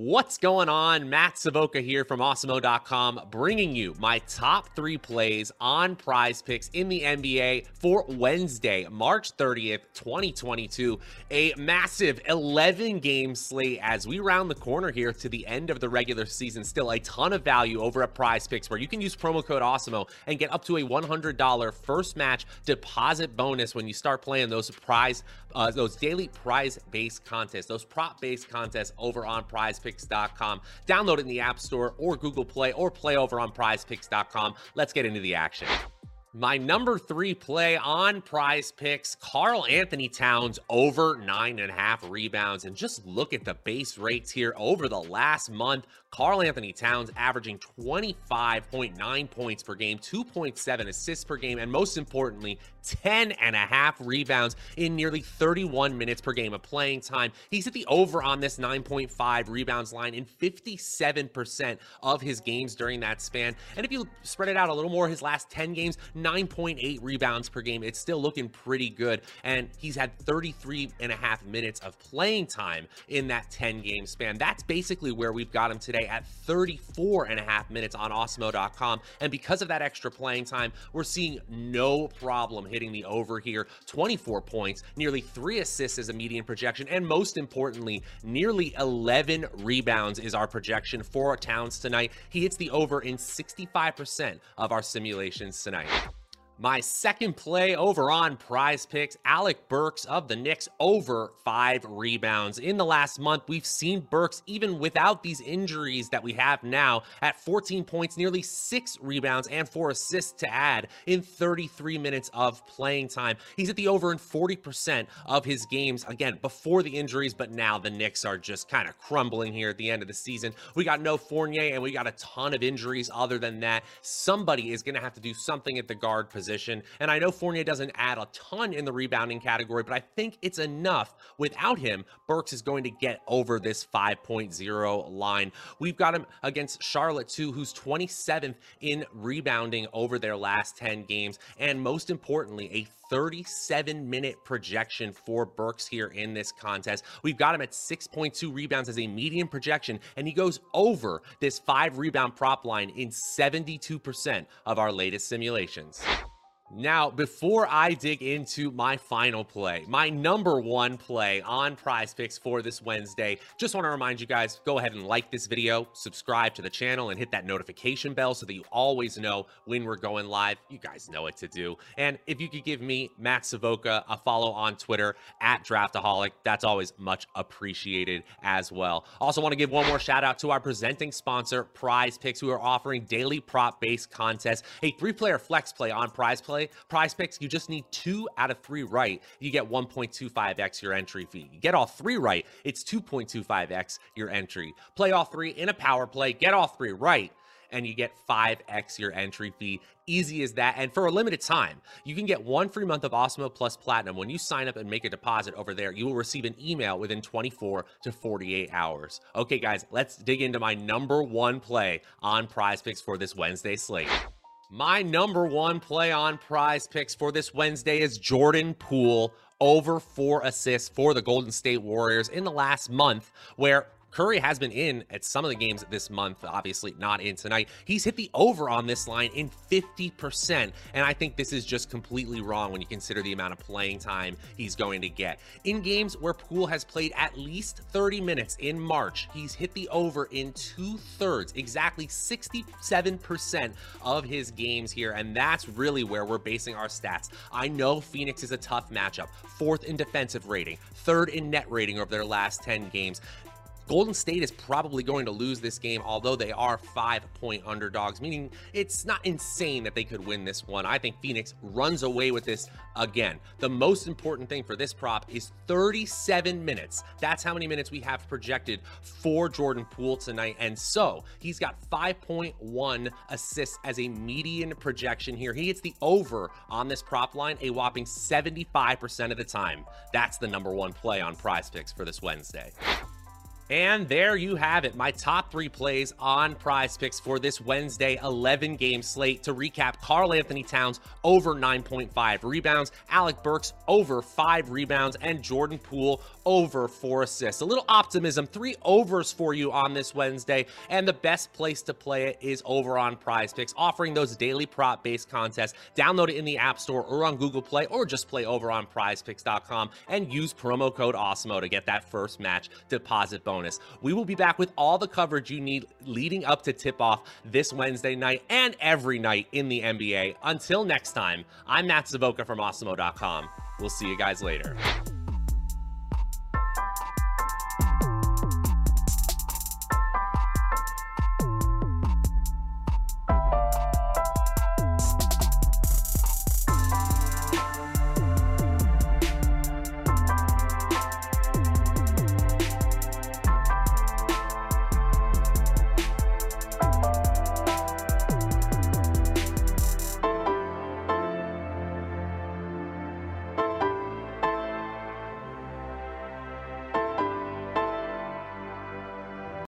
What's going on? Matt Savoca here from Awesemo.com, bringing you my top three plays on prize picks in the NBA for Wednesday, March 30th, 2022. A massive 11 game slate as we round the corner here to the end of the regular season. Still a ton of value over at prize picks where you can use promo code Awesemo and get up to a $100 first match deposit bonus when you start playing those prize, uh, those daily prize based contests, those prop based contests over on prize picks prizepicks.com. Download it in the App Store or Google Play or play over on prizepicks.com. Let's get into the action. My number three play on prize picks, Karl-Anthony Towns over nine and a half rebounds. And just look at the base rates here over the last month. Karl-Anthony Towns averaging 25.9 points per game, 2.7 assists per game, and most importantly, 10 and a half rebounds in nearly 31 minutes per game of playing time. He's at the over on this 9.5 rebounds line in 57% of his games during that span. And if you spread it out a little more, his last 10 games, 9.8 rebounds per game. It's still looking pretty good. And he's had 33 and a half minutes of playing time in that 10 game span. That's basically where we've got him today at 34 and a half minutes on Awesemo.com. And because of that extra playing time, we're seeing no problem hitting the over here. 24 points, nearly three assists as a median projection, and most importantly, nearly 11 rebounds is our projection for Towns tonight. He hits the over in 65% of our simulations tonight. My second play over on prize picks, Alec Burks of the Knicks over five rebounds. In the last month, we've seen Burks, even without these injuries that we have now, at 14 points, nearly six rebounds, and four assists to add in 33 minutes of playing time. He's at the over in 40% of his games, again, before the injuries, but now the Knicks are just kind of crumbling here at the end of the season. We got no Fournier, and we got a ton of injuries other than that. Somebody is going to have to do something at the guard position position. And I know Fournier doesn't add a ton in the rebounding category, but I think it's enough. Without him, Burks is going to get over this 5.0 line. We've got him against Charlotte, too, who's 27th in rebounding over their last 10 games. And most importantly, a 37 minute projection for Burks here in this contest. We've got him at 6.2 rebounds as a median projection, and he goes over this five rebound prop line in 72% of our latest simulations. Now, before I dig into my final play, my number one play on prize picks for this Wednesday, just want to remind you guys go ahead and like this video, subscribe to the channel, and hit that notification bell so that you always know when we're going live. You guys know what to do. And if you could give me, Matt Savoca, a follow on Twitter at Draftaholic, that's always much appreciated as well. Also, want to give one more shout out to our presenting sponsor, Prize Picks, who are offering daily prop based contests, a three player flex play on Prize Play play. Prize picks, you just need two out of three right. You get 1.25x your entry fee. You get all three right, it's 2.25x your entry. Play all three in a power play, get all three right and you get 5x your entry fee. Easy as that. And for a limited time, you can get one free month of Awesemo Plus Platinum. When you sign up and make a deposit over there, you will receive an email within 24 to 48 hours. Okay, guys, let's dig into my number one play on prize picks for this Wednesday slate. My number one play on prize picks for this Wednesday is Jordan Poole over four assists for the Golden State Warriors in the last month, where Curry has been in at some of the games this month, obviously not in tonight. He's hit the over on this line in 50%. And I think this is just completely wrong when you consider the amount of playing time he's going to get. In games where Poole has played at least 30 minutes in March, he's hit the over in two thirds, exactly 67% of his games here. And that's really where we're basing our stats. I know Phoenix is a tough matchup, fourth in defensive rating, third in net rating over their last 10 games. Golden State is probably going to lose this game, although they are five point underdogs, meaning it's not insane that they could win this one. I think Phoenix runs away with this again. The most important thing for this prop is 37 minutes. That's how many minutes we have projected for Jordan Poole tonight. And so he's got 5.1 assists as a median projection here. He hits the over on this prop line a whopping 75% of the time. That's the number one play on prize picks for this Wednesday. And there you have it, my top three plays on prize picks for this Wednesday 11 game slate. To recap, Karl-Anthony Towns over 9.5 rebounds, Alec Burks over five rebounds, and Jordan Poole over four assists. A little optimism, three overs for you on this Wednesday. And the best place to play it is over on prize picks, offering those daily prop based contests. Download it in the App Store or on Google Play, or just play over on prizepicks.com and use promo code AWESEMO to get that first match deposit bonus bonus. We will be back with all the coverage you need leading up to tip off this Wednesday night and every night in the NBA. Until next time, I'm Matt Savoca from Awesemo.com. We'll see you guys later.